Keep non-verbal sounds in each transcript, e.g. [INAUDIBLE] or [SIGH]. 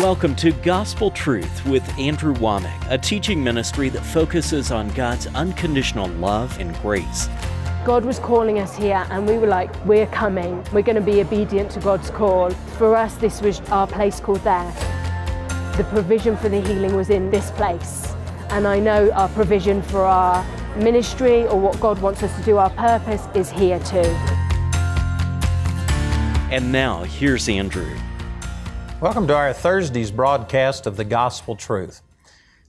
Welcome to Gospel Truth with Andrew Wommack, a teaching ministry that focuses on God's unconditional love and grace. God was calling us here, and we were like, We're coming. We're going to be obedient to God's call. For us, this was our place called there. The provision for the healing was in this place. And I know our provision for our ministry or what God wants us to do, our purpose is here too. And now, here's Andrew. Welcome to our Thursday's broadcast of the Gospel Truth.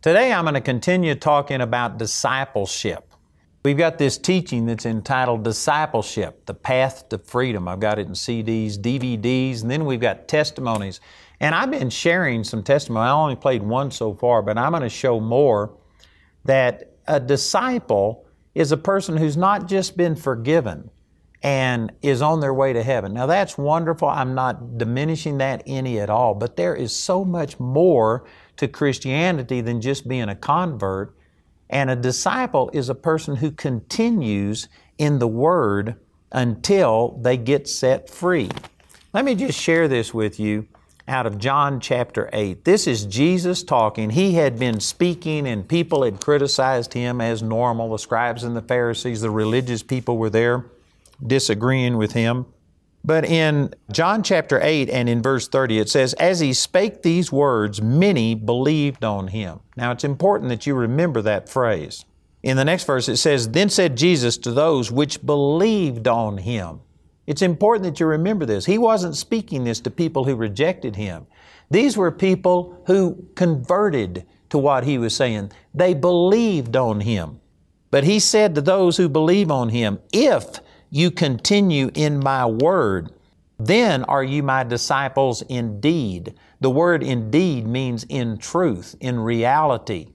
Today I'm going to continue talking about discipleship. We've got this teaching that's entitled Discipleship, the Path to Freedom. I've got it in CDs, DVDs, and then we've got testimonies. And I've been sharing some testimony. I only played one so far, but I'm going to show more that a disciple is a person who's not just been forgiven, and is on their way to heaven. Now that's wonderful. I'm not diminishing that any at all, but there is so much more to Christianity than just being a convert. And a disciple is a person who continues in the Word until they get set free. Let me just share this with you out of John chapter 8. This is Jesus talking. He had been speaking, and people had criticized him as normal. The scribes and the Pharisees, the religious people were there disagreeing with him. But in John chapter 8 and in verse 30, it says, As he spake these words, many believed on him. Now it's important that you remember that phrase. In the next verse, it says, Then said Jesus to those which believed on him. It's important that you remember this. He wasn't speaking this to people who rejected him. These were people who converted to what he was saying. They believed on him. But he said to those who believe on him, If you continue in my word, then are you my disciples indeed. The word indeed means in truth, in reality.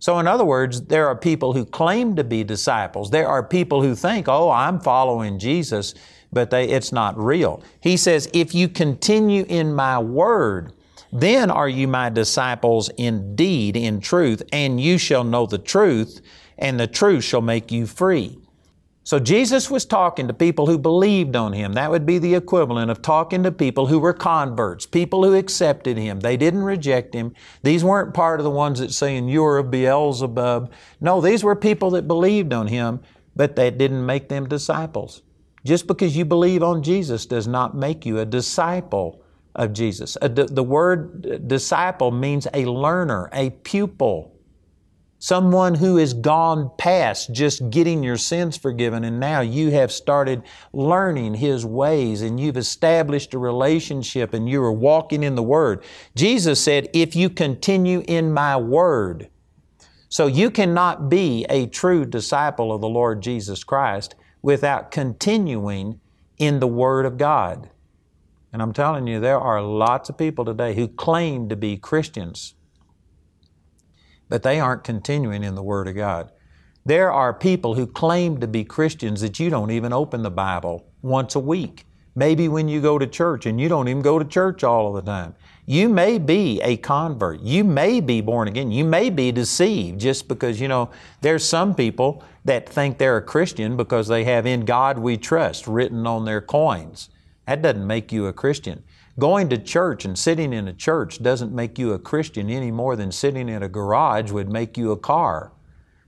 So, in other words, there are people who claim to be disciples. There are people who think, oh, I'm following Jesus, but they, it's not real. He says, if you continue in my word, then are you my disciples indeed in truth, and you shall know the truth, and the truth shall make you free. So Jesus was talking to people who believed on Him. That would be the equivalent of talking to people who were converts, people who accepted Him. They didn't reject Him. These weren't part of the ones that saying, you're a Beelzebub. No, these were people that believed on Him, but that didn't make them disciples. Just because you believe on Jesus does not make you a disciple of Jesus. the word disciple means a learner, a pupil. Someone who has gone past just getting your sins forgiven and now you have started learning His ways and you've established a relationship and you are walking in the Word. Jesus said, if you continue in my Word, so you cannot be a true disciple of the Lord Jesus Christ without continuing in the Word of God. And I'm telling you, there are lots of people today who claim to be Christians but they aren't continuing in the Word of God. There are people who claim to be Christians that you don't even open the Bible once a week. Maybe when you go to church and you don't even go to church all of the time. You may be a convert. You may be born again. You may be deceived just because, you know, there's some people that think they're a Christian because they have in God we trust written on their coins. That doesn't make you a Christian. Going to church and sitting in a church doesn't make you a Christian any more than sitting in a garage would make you a car.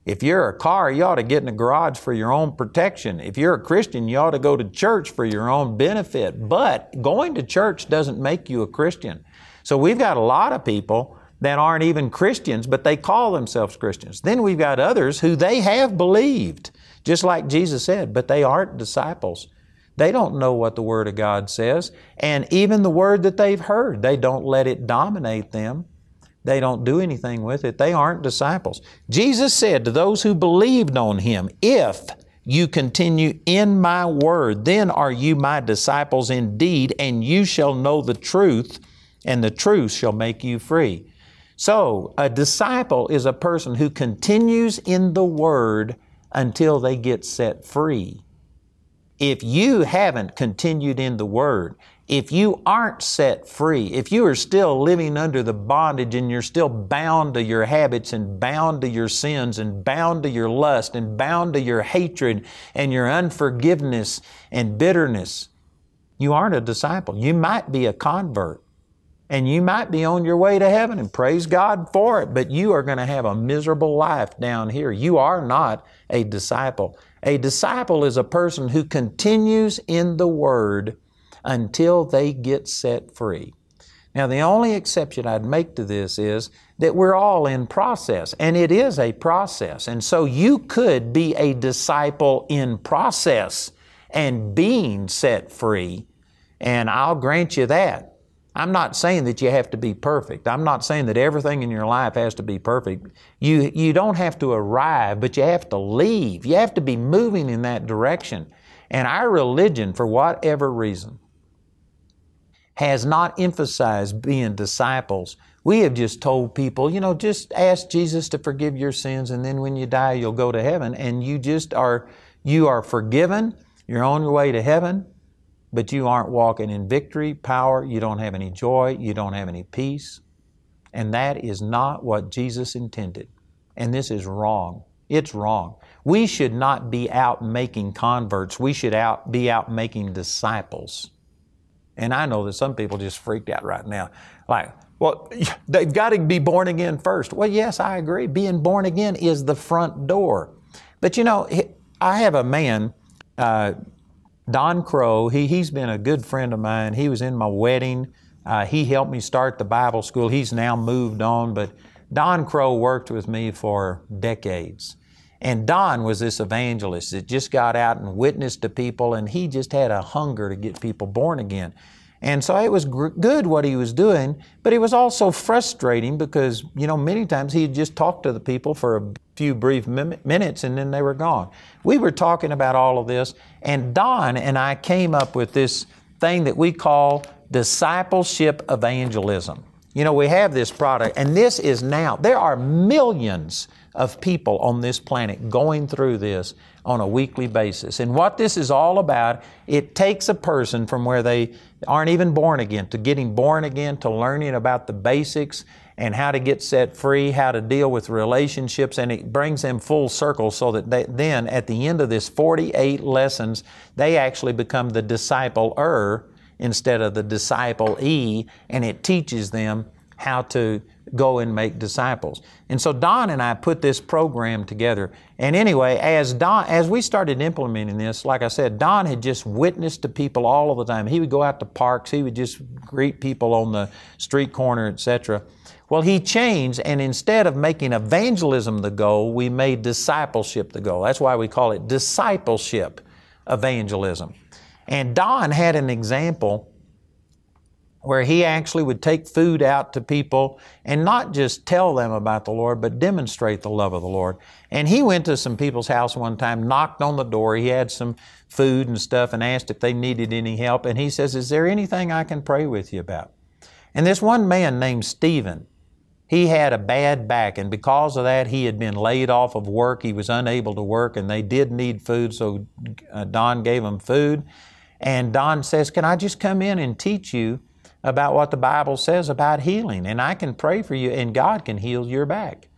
If you're a car, you ought to get in a garage for your own protection. If you're a Christian, you ought to go to church for your own benefit. But going to church doesn't make you a Christian. So we've got a lot of people that aren't even Christians, but they call themselves Christians. Then we've got others who they have believed, just like Jesus said, but they aren't disciples. They don't know what the Word of God says. And even the Word that they've heard, they don't let it dominate them. They don't do anything with it. They aren't disciples. Jesus said to those who believed on Him, If you continue in my word, then are you my disciples indeed, and you shall know the truth, and the truth shall make you free. So, a disciple is a person who continues in the word until they get set free. If you haven't continued in the Word, if you aren't set free, if you are still living under the bondage and you're still bound to your habits and bound to your sins and bound to your lust and bound to your hatred and your unforgiveness and bitterness, you aren't a disciple. You might be a convert, And you might be on your way to heaven and praise God for it, but you are going to have a miserable life down here. You are not a disciple. A disciple is a person who continues in the Word until they get set free. Now, the only exception I'd make to this is that we're all in process, and it is a process. And so you could be a disciple in process and being set free, and I'll grant you that. I'm not saying that you have to be perfect. I'm not saying that everything in your life has to be perfect. You, you don't have to arrive, but you have to leave. You have to be moving in that direction. And our religion, for whatever reason, has not emphasized being disciples. We have just told people, you know, just ask Jesus to forgive your sins, and then when you die, you'll go to heaven. And you just are, you are forgiven. You're on your way to heaven but you aren't walking in victory, power, you don't have any joy, you don't have any peace. And that is not what Jesus intended. And this is wrong. It's wrong. We should not be out making converts. We should out, be out making disciples. And I know that some people just freaked out right now. Like, well, [LAUGHS] they've got to be born again first. Well, yes, I agree. Being born again is the front door. But you know, I have a man, uh, Don Krow, he, he's been a good friend of mine. He was in my wedding. Uh, he helped me start the Bible school. He's now moved on, but Don Krow worked with me for decades. And Don was this evangelist that just got out and witnessed to people, and he just had a hunger to get people born again. And so it was gr- good what he was doing, but it was also frustrating because, you know, many times he'd just talk to the people for a few brief minutes and then they were gone. We were talking about all of this, and Don and I came up with this thing that we call discipleship evangelism. You know, we have this product, and this is now, there are millions of people on this planet going through this on a weekly basis. And what this is all about, it takes a person from where they aren't even born again to getting born again to learning about the basics and how to get set free, how to deal with relationships, and it brings them full circle so that they, then at the end of this 48 lessons, they actually become the disciple-er instead of the disciple-e, and it teaches them how to go and make disciples. And so Don and I put this program together. And anyway, as Don, as we started implementing this, like I said, Don had just witnessed to people all of the time. He would go out to parks, he would just greet people on the street corner, etc. Well, he changed, and instead of making evangelism the goal, we made discipleship the goal. That's why we call it discipleship evangelism. And Don had an example where he actually would take food out to people and not just tell them about the Lord, but demonstrate the love of the Lord. And he went to some people's house one time, knocked on the door. He had some food and stuff and asked if they needed any help. And he says, Is there anything I can pray with you about? And this one man named Stephen, he had a bad back, and because of that, he had been laid off of work. He was unable to work, and they did need food, so uh, Don gave him food. And Don says, Can I just come in and teach you? about what the Bible says about healing, and I can pray for you, and God can heal your back.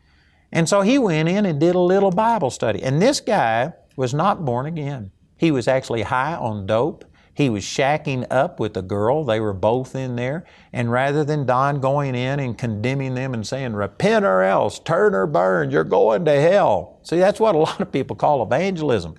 And so he went in and did a little Bible study. And this guy was not born again. He was actually high on dope. He was shacking up with a girl. They were both in there. And rather than Don going in and condemning them and saying, repent or else, turn or burn, you're going to hell. See, that's what a lot of people call evangelism.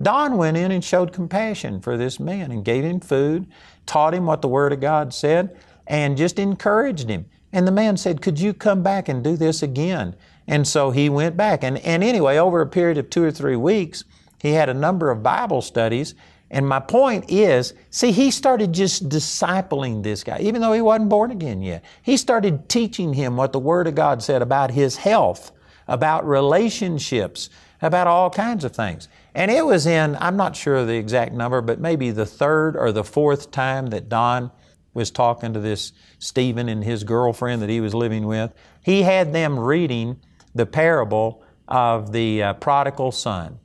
Don went in and showed compassion for this man and gave him food, taught him what the Word of God said, and just encouraged him. And the man said, Could you come back and do this again? And so he went back. And, and anyway, over a period of two or three weeks, he had a number of Bible studies. And my point is, see, he started just discipling this guy, even though he wasn't born again yet. He started teaching him what the Word of God said about his health, about relationships, about all kinds of things. And it was in, I'm not sure the exact number, but maybe the third or the fourth time that Don was talking to this Stephen and his girlfriend that he was living with. He had them reading the parable of the uh, prodigal son.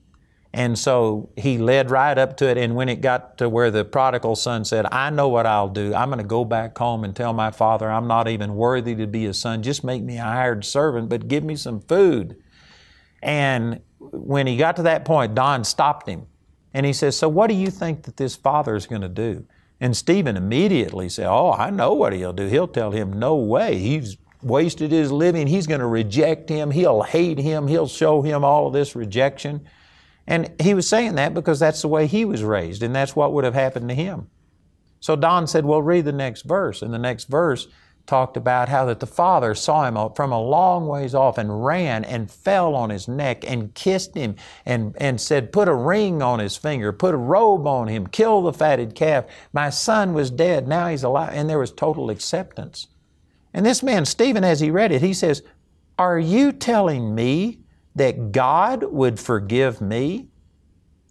And so he led right up to it. And when it got to where the prodigal son said, I know what I'll do. I'm going to go back home and tell my father I'm not even worthy to be a son. Just make me a hired servant, but give me some food. And when he got to that point, Don stopped him and he says, So what do you think that this father is going to do? And Stephen immediately said, Oh, I know what he'll do. He'll tell him, No way. He's wasted his living. He's going to reject him. He'll hate him. He'll show him all of this rejection. And he was saying that because that's the way he was raised, and that's what would have happened to him. So Don said, Well, read the next verse. And the next verse talked about how that the father saw him from a long ways off and ran and fell on his neck and kissed him and, and said, Put a ring on his finger, put a robe on him, kill the fatted calf. My son was dead, now he's alive. And there was total acceptance. And this man, Stephen, as he read it, he says, Are you telling me that God would forgive me?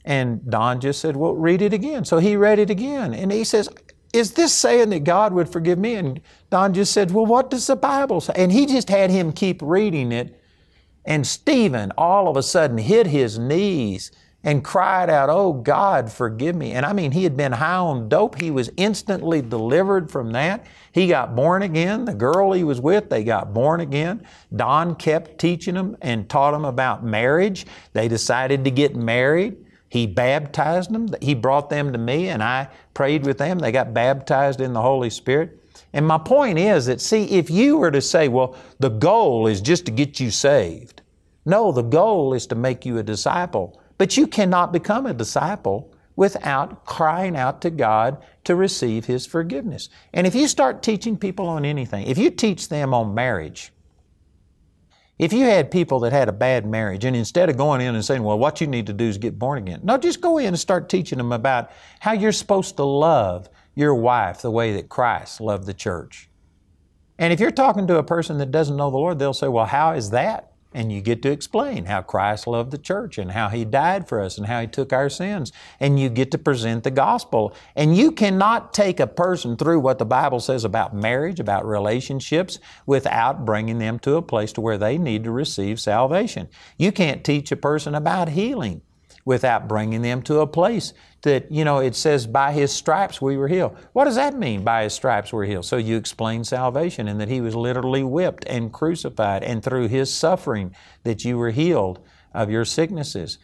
And Don just said, Well, read it again. So he read it again. And he says, Is this saying that God would forgive me? And Don just said, Well, what does the Bible say? And he just had him keep reading it. And Stephen all of a sudden hit his knees and cried out, Oh God, forgive me. And I mean, he had been high on dope. He was instantly delivered from that. He got born again. The girl he was with, they got born again. Don kept teaching them and taught them about marriage. They decided to get married. He baptized them. He brought them to me and I prayed with them. They got baptized in the Holy Spirit. And my point is that, see, if you were to say, well, the goal is just to get you saved. No, the goal is to make you a disciple. But you cannot become a disciple without crying out to God to receive His forgiveness. And if you start teaching people on anything, if you teach them on marriage, if you had people that had a bad marriage and instead of going in and saying, well, what you need to do is get born again, no, just go in and start teaching them about how you're supposed to love your wife the way that Christ loved the church. And if you're talking to a person that doesn't know the Lord, they'll say, well, how is that? And you get to explain how Christ loved the church and how He died for us and how He took our sins. And you get to present the gospel. And you cannot take a person through what the Bible says about marriage, about relationships, without bringing them to a place to where they need to receive salvation. You can't teach a person about healing without bringing them to a place that, you know, it says, by His stripes we were healed. What does that mean, by His stripes we're healed? So you explain salvation and that He was literally whipped and crucified, and through His suffering that you were healed of your sicknesses.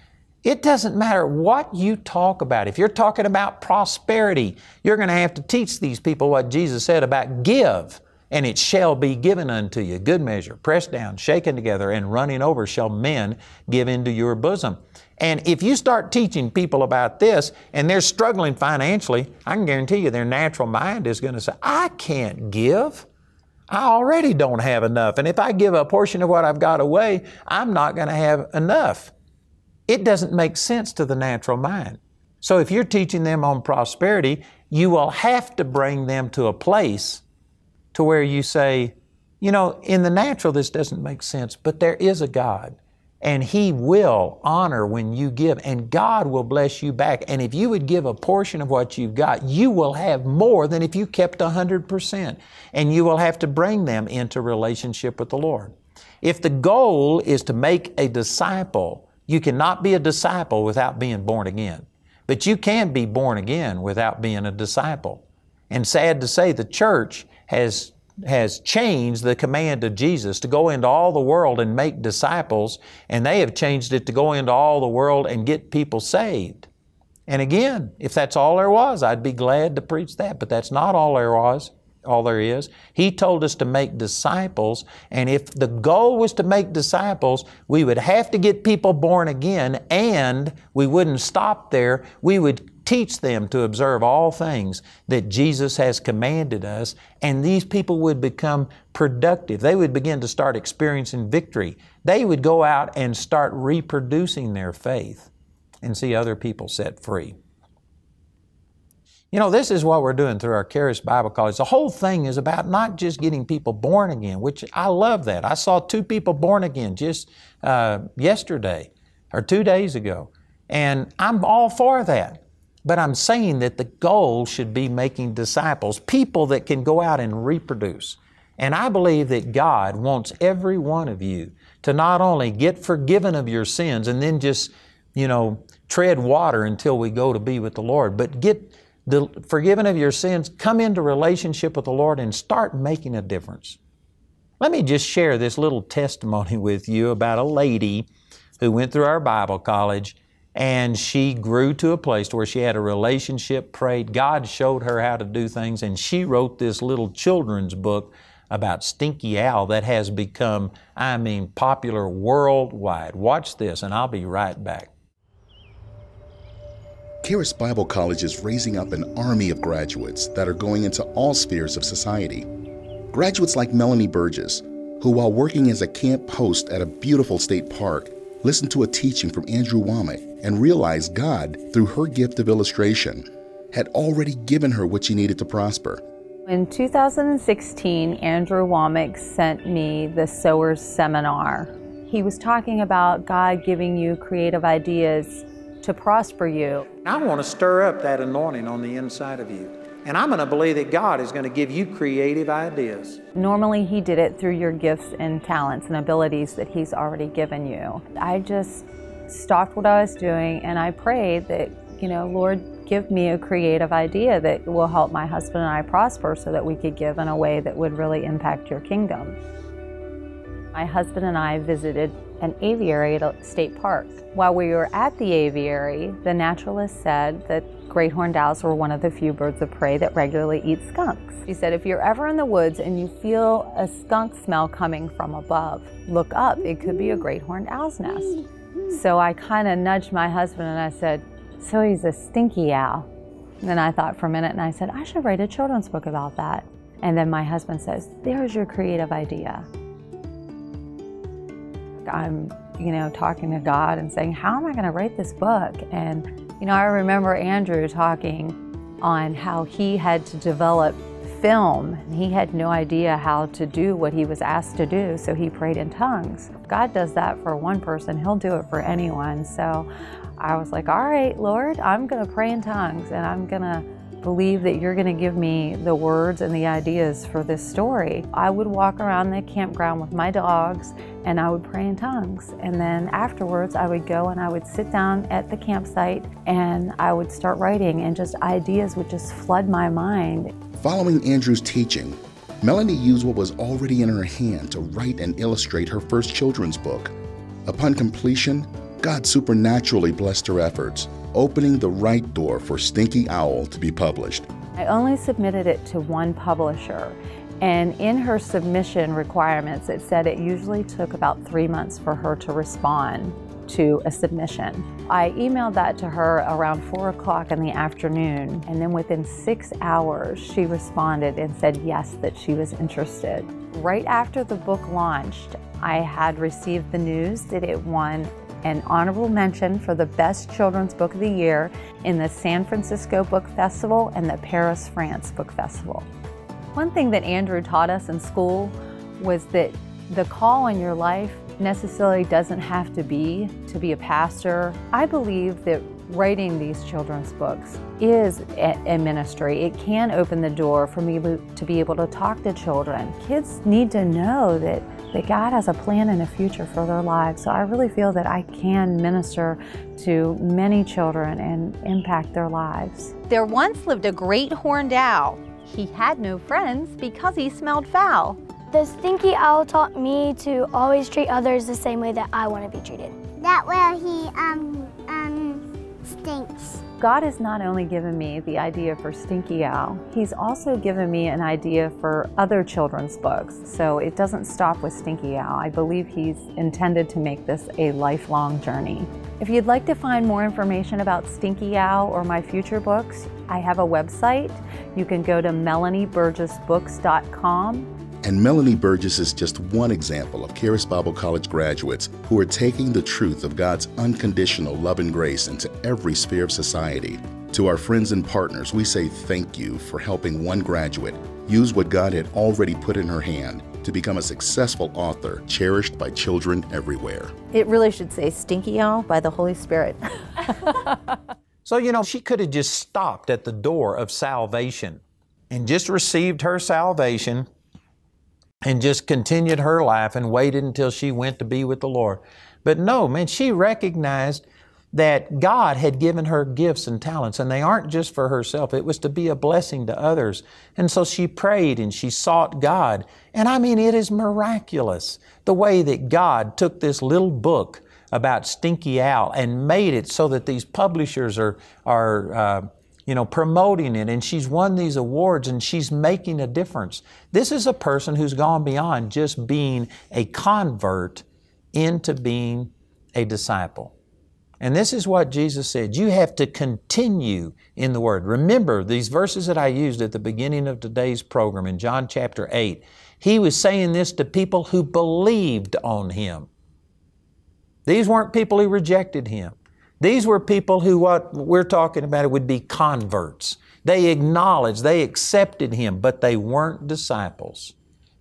It doesn't matter what you talk about. If you're talking about prosperity, you're going to have to teach these people what Jesus said about give and it shall be given unto you. Good measure, pressed down, shaken together, and running over shall men give into your bosom. And if you start teaching people about this and they're struggling financially, I can guarantee you their natural mind is going to say, I can't give. I already don't have enough. And if I give a portion of what I've got away, I'm not going to have enough. It doesn't make sense to the natural mind. So if you're teaching them on prosperity, you will have to bring them to a place to where you say, you know, in the natural, this doesn't make sense, but there is a God. And He will honor when you give, and God will bless you back. And if you would give a portion of what you've got, you will have more than if you kept 100%. And you will have to bring them into relationship with the Lord. If the goal is to make a disciple, you cannot be a disciple without being born again. But you can be born again without being a disciple. And sad to say, the church has has changed the command of Jesus to go into all the world and make disciples, and they have changed it to go into all the world and get people saved. And again, if that's all there was, I'd be glad to preach that, but that's not all there was, all there is. He told us to make disciples, and if the goal was to make disciples, we would have to get people born again, and we wouldn't stop there. We would teach them to observe all things that Jesus has commanded us, and these people would become productive. They would begin to start experiencing victory. They would go out and start reproducing their faith and see other people set free. You know, this is what we're doing through our Charis Bible College. The whole thing is about not just getting people born again, which I love that. I saw two people born again just uh, yesterday or two days ago, and I'm all for that. But I'm saying that the goal should be making disciples, people that can go out and reproduce. And I believe that God wants every one of you to not only get forgiven of your sins and then just, you know, tread water until we go to be with the Lord, but get the, forgiven of your sins, come into relationship with the Lord and start making a difference. Let me just share this little testimony [LAUGHS] with you about a lady who went through our Bible college and she grew to a place where she had a relationship, prayed. God showed her how to do things, and she wrote this little children's book about Stinky Owl that has become, I mean, popular worldwide. Watch this, and I'll be right back. Charis Bible College is raising up an army of graduates that are going into all spheres of society. Graduates like Melanie Burgess, who, while working as a camp host at a beautiful state park, listened to a teaching from Andrew Wommack and realized God, through her gift of illustration, had already given her what she needed to prosper. In 2016, Andrew Wommack sent me the Sowers Seminar. He was talking about God giving you creative ideas to prosper you. I want to stir up that anointing on the inside of you. And I'm going to believe that God is going to give you creative ideas. Normally, He did it through your gifts and talents and abilities that He's already given you. I just stopped what I was doing and I prayed that, you know, Lord, give me a creative idea that will help my husband and I prosper so that we could give in a way that would really impact your kingdom. My husband and I visited an aviary at a state park. While we were at the aviary, the naturalist said that great horned owls were one of the few birds of prey that regularly eat skunks. He said, if you're ever in the woods and you feel a skunk smell coming from above, look up. It could be a great horned owl's nest. So I kind of nudged my husband and I said, so he's a stinky owl. And then I thought for a minute and I said, I should write a children's book about that. And then my husband says, There's your creative idea. I'm, you know, talking to God and saying, How am I going to write this book? And, you know, I remember Andrew talking on how he had to develop film. He had no idea how to do what he was asked to do, so he prayed in tongues. God does that for one person, He'll do it for anyone. So I was like, all right, Lord, I'm going to pray in tongues and I'm going to believe that you're going to give me the words and the ideas for this story. I would walk around the campground with my dogs and I would pray in tongues. And then afterwards, I would go and I would sit down at the campsite and I would start writing, and just ideas would just flood my mind. Following Andrew's teaching, Melanie used what was already in her hand to write and illustrate her first children's book. Upon completion, God supernaturally blessed her efforts, opening the right door for Stinky Owl to be published. I only submitted it to one publisher, and in her submission requirements, it said it usually took about three months for her to respond to a submission. I emailed that to her around four o'clock in the afternoon, and then within six hours, she responded and said yes, that she was interested. Right after the book launched, I had received the news that it won an honorable mention for the best children's book of the year in the San Francisco Book Festival and the Paris, France Book Festival. One thing that Andrew taught us in school was that the call in your life necessarily doesn't have to be to be a pastor. I believe that writing these children's books is a, ministry. It can open the door for me to be able to talk to children. Kids need to know that that God has a plan and a future for their lives. So I really feel that I can minister to many children and impact their lives. There once lived a great horned owl. He had no friends because he smelled foul. The stinky owl taught me to always treat others the same way that I want to be treated. That way he um um stinks. God has not only given me the idea for Stinky Owl, He's also given me an idea for other children's books. So it doesn't stop with Stinky Owl. I believe He's intended to make this a lifelong journey. If you'd like to find more information about Stinky Owl or my future books, I have a website. You can go to melanieburgessbooks.com and Melanie Burgess is just one example of Charis Bible College graduates who are taking the truth of God's unconditional love and grace into every sphere of society. To our friends and partners, we say thank you for helping one graduate use what God had already put in her hand to become a successful author cherished by children everywhere. It really should say Stinky Owl by the Holy Spirit. [LAUGHS] so, you know, she could have just stopped at the door of salvation and just received her salvation and just continued her life and waited until she went to be with the Lord. But no, man, she recognized that God had given her gifts and talents, and they aren't just for herself. It was to be a blessing to others. And so she prayed and she sought God. And I mean, it is miraculous the way that God took this little book about Stinky Owl and made it so that these publishers are, are uh, you know, promoting it, and she's won these awards and she's making a difference. This is a person who's gone beyond just being a convert into being a disciple. And this is what Jesus said. You have to continue in the Word. Remember these verses that I used at the beginning of today's program in John chapter 8. He was saying this to people who believed on Him. These weren't people who rejected Him. These were people who, what we're talking about, would be converts. They acknowledged, they accepted Him, but they weren't disciples.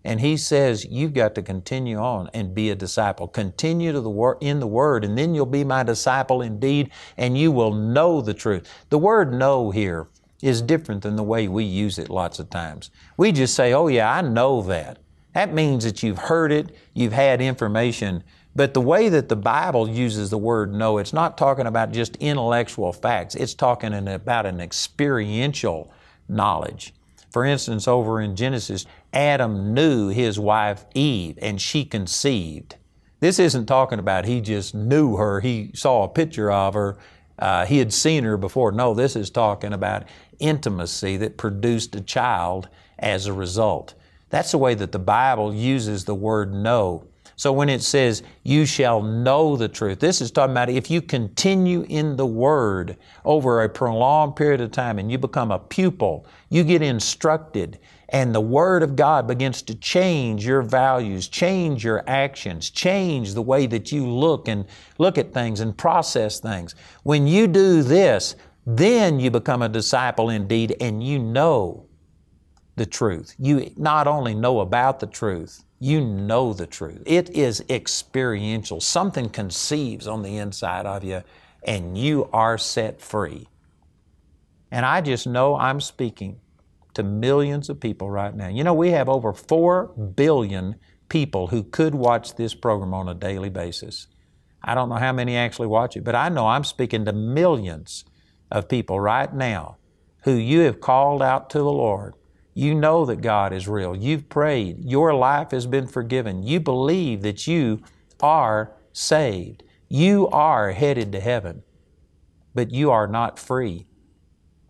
And He says, You've got to continue on and be a disciple. Continue to the wor- in the Word, and then you'll be my disciple indeed, and you will know the truth. The word know here is different than the way we use it lots of times. We just say, Oh, yeah, I know that. That means that you've heard it, you've had information, but the way that the Bible uses the word know, it's not talking about just intellectual facts, it's talking about an experiential knowledge. For instance, over in Genesis, Adam knew his wife Eve and she conceived. This isn't talking about he just knew her, he saw a picture of her, uh, he had seen her before. No, this is talking about intimacy that produced a child as a result. That's the way that the Bible uses the word know. So when it says, you shall know the truth, this is talking about if you continue in the Word over a prolonged period of time and you become a pupil, you get instructed, and the Word of God begins to change your values, change your actions, change the way that you look and look at things and process things. When you do this, then you become a disciple indeed and you know the truth. You not only know about the truth, you know the truth. It is experiential. Something conceives on the inside of you, and you are set free. And I just know I'm speaking to millions of people right now. You know, we have over 4 billion people who could watch this program on a daily basis. I don't know how many actually watch it, but I know I'm speaking to millions of people right now who you have called out to the Lord you know that God is real. You've prayed. Your life has been forgiven. You believe that you are saved. You are headed to heaven, but you are not free.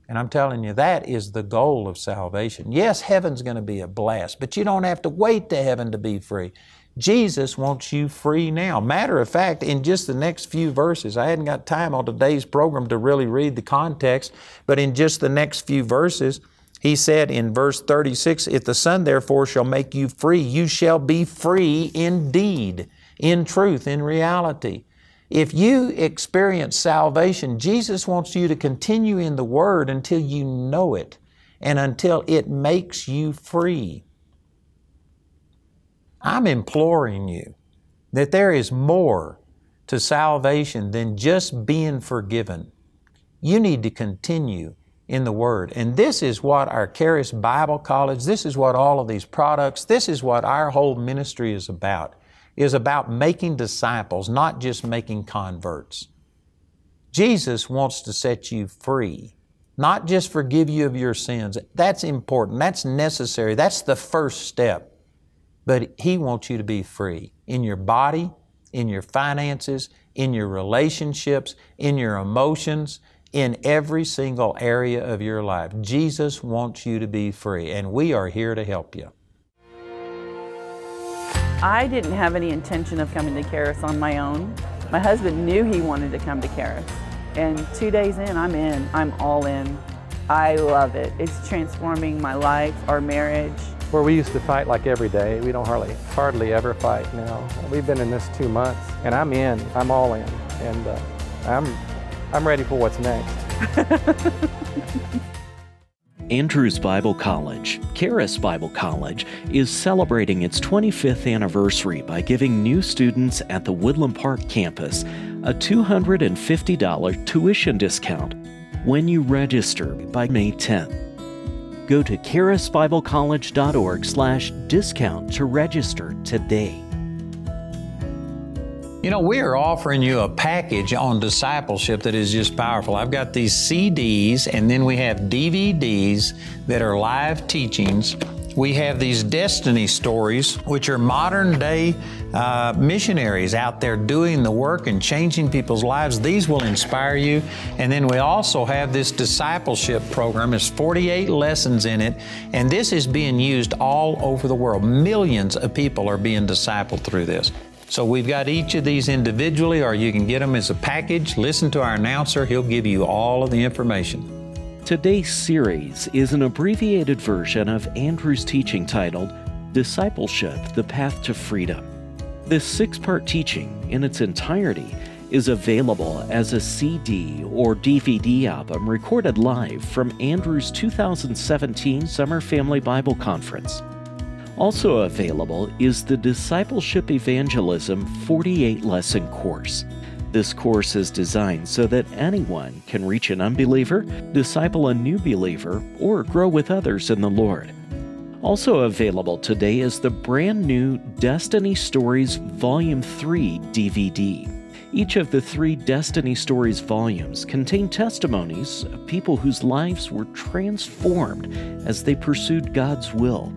And I'm telling you, that is the goal of salvation. Yes, heaven's going to be a blast, but you don't have to wait to heaven to be free. Jesus wants you free now. Matter of fact, in just the next few verses, I hadn't got time on today's program to really read the context, but in just the next few verses, he said in verse 36 If the Son therefore shall make you free, you shall be free indeed, in truth, in reality. If you experience salvation, Jesus wants you to continue in the Word until you know it and until it makes you free. I'm imploring you that there is more to salvation than just being forgiven. You need to continue in the Word. And this is what our Charis Bible College, this is what all of these products, this is what our whole ministry is about, is about making disciples, not just making converts. Jesus wants to set you free, not just forgive you of your sins. That's important. That's necessary. That's the first step. But He wants you to be free in your body, in your finances, in your relationships, in your emotions, in every single area of your life. Jesus wants you to be free, and we are here to help you. I didn't have any intention of coming to Charis on my own. My husband knew he wanted to come to Charis. And two days in, I'm in. I'm all in. I love it. It's transforming my life, our marriage. Where we used to fight like every day, we don't hardly, hardly ever fight now. We've been in this two months, and I'm in. I'm all in. And uh, I'm I'm ready for what's next. [LAUGHS] Andrews Bible College, Charis Bible College, is celebrating its 25th anniversary by giving new students at the Woodland Park campus a $250 tuition discount when you register by May 10th. Go to charisbiblecollege.org slash discount to register today. You know, we are offering you a package on discipleship that is just powerful. I've got these CDs and then we have DVDs that are live teachings we have these destiny stories, which are modern day uh, missionaries out there doing the work and changing people's lives. These will inspire you. And then we also have this discipleship program. There's 48 lessons in it, and this is being used all over the world. Millions of people are being discipled through this. So we've got each of these individually, or you can get them as a package. Listen to our announcer, he'll give you all of the information. Today's series is an abbreviated version of Andrew's teaching titled Discipleship The Path to Freedom. This six part teaching, in its entirety, is available as a CD or DVD album recorded live from Andrew's 2017 Summer Family Bible Conference. Also available is the Discipleship Evangelism 48 lesson course. This course is designed so that anyone can reach an unbeliever, disciple a new believer, or grow with others in the Lord. Also available today is the brand new Destiny Stories Volume 3 DVD. Each of the three Destiny Stories volumes contain testimonies of people whose lives were transformed as they pursued God's will.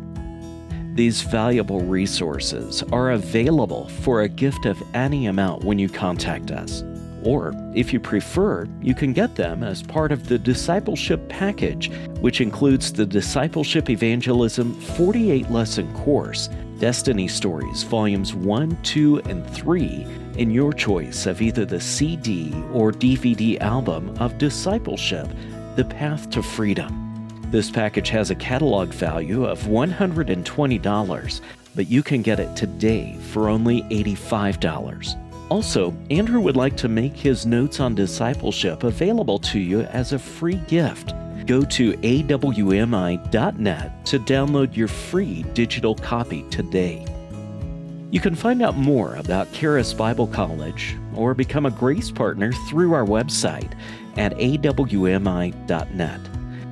These valuable resources are available for a gift of any amount when you contact us. Or, if you prefer, you can get them as part of the Discipleship Package, which includes the Discipleship Evangelism 48 lesson course, Destiny Stories Volumes 1, 2, and 3, in your choice of either the CD or DVD album of Discipleship The Path to Freedom. This package has a catalog value of $120, but you can get it today for only $85. Also, Andrew would like to make his notes on discipleship available to you as a free gift. Go to awmi.net to download your free digital copy today. You can find out more about Charis Bible College or become a Grace Partner through our website at awmi.net.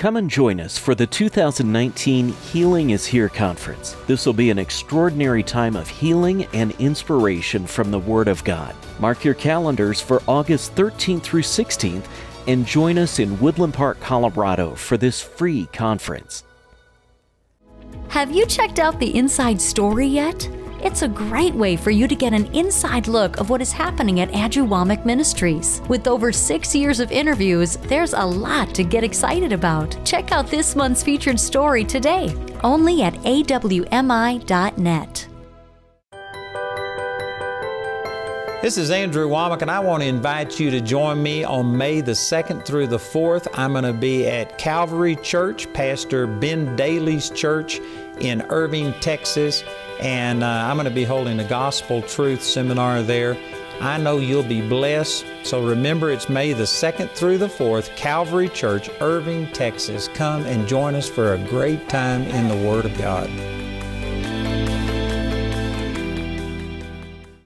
Come and join us for the 2019 Healing is Here conference. This will be an extraordinary time of healing and inspiration from the Word of God. Mark your calendars for August 13th through 16th and join us in Woodland Park, Colorado for this free conference. Have you checked out the inside story yet? It's a great way for you to get an inside look of what is happening at Andrew Wommack Ministries. With over six years of interviews, there's a lot to get excited about. Check out this month's featured story today, only at awmi.net. This is Andrew Wommack, and I want to invite you to join me on May the 2nd through the 4th. I'm going to be at Calvary Church, Pastor Ben Dailey's church in Irving, Texas and uh, I'm going to be holding a gospel truth seminar there. I know you'll be blessed. So remember, it's May the 2nd through the 4th, Calvary Church, Irving, Texas. Come and join us for a great time in the Word of God.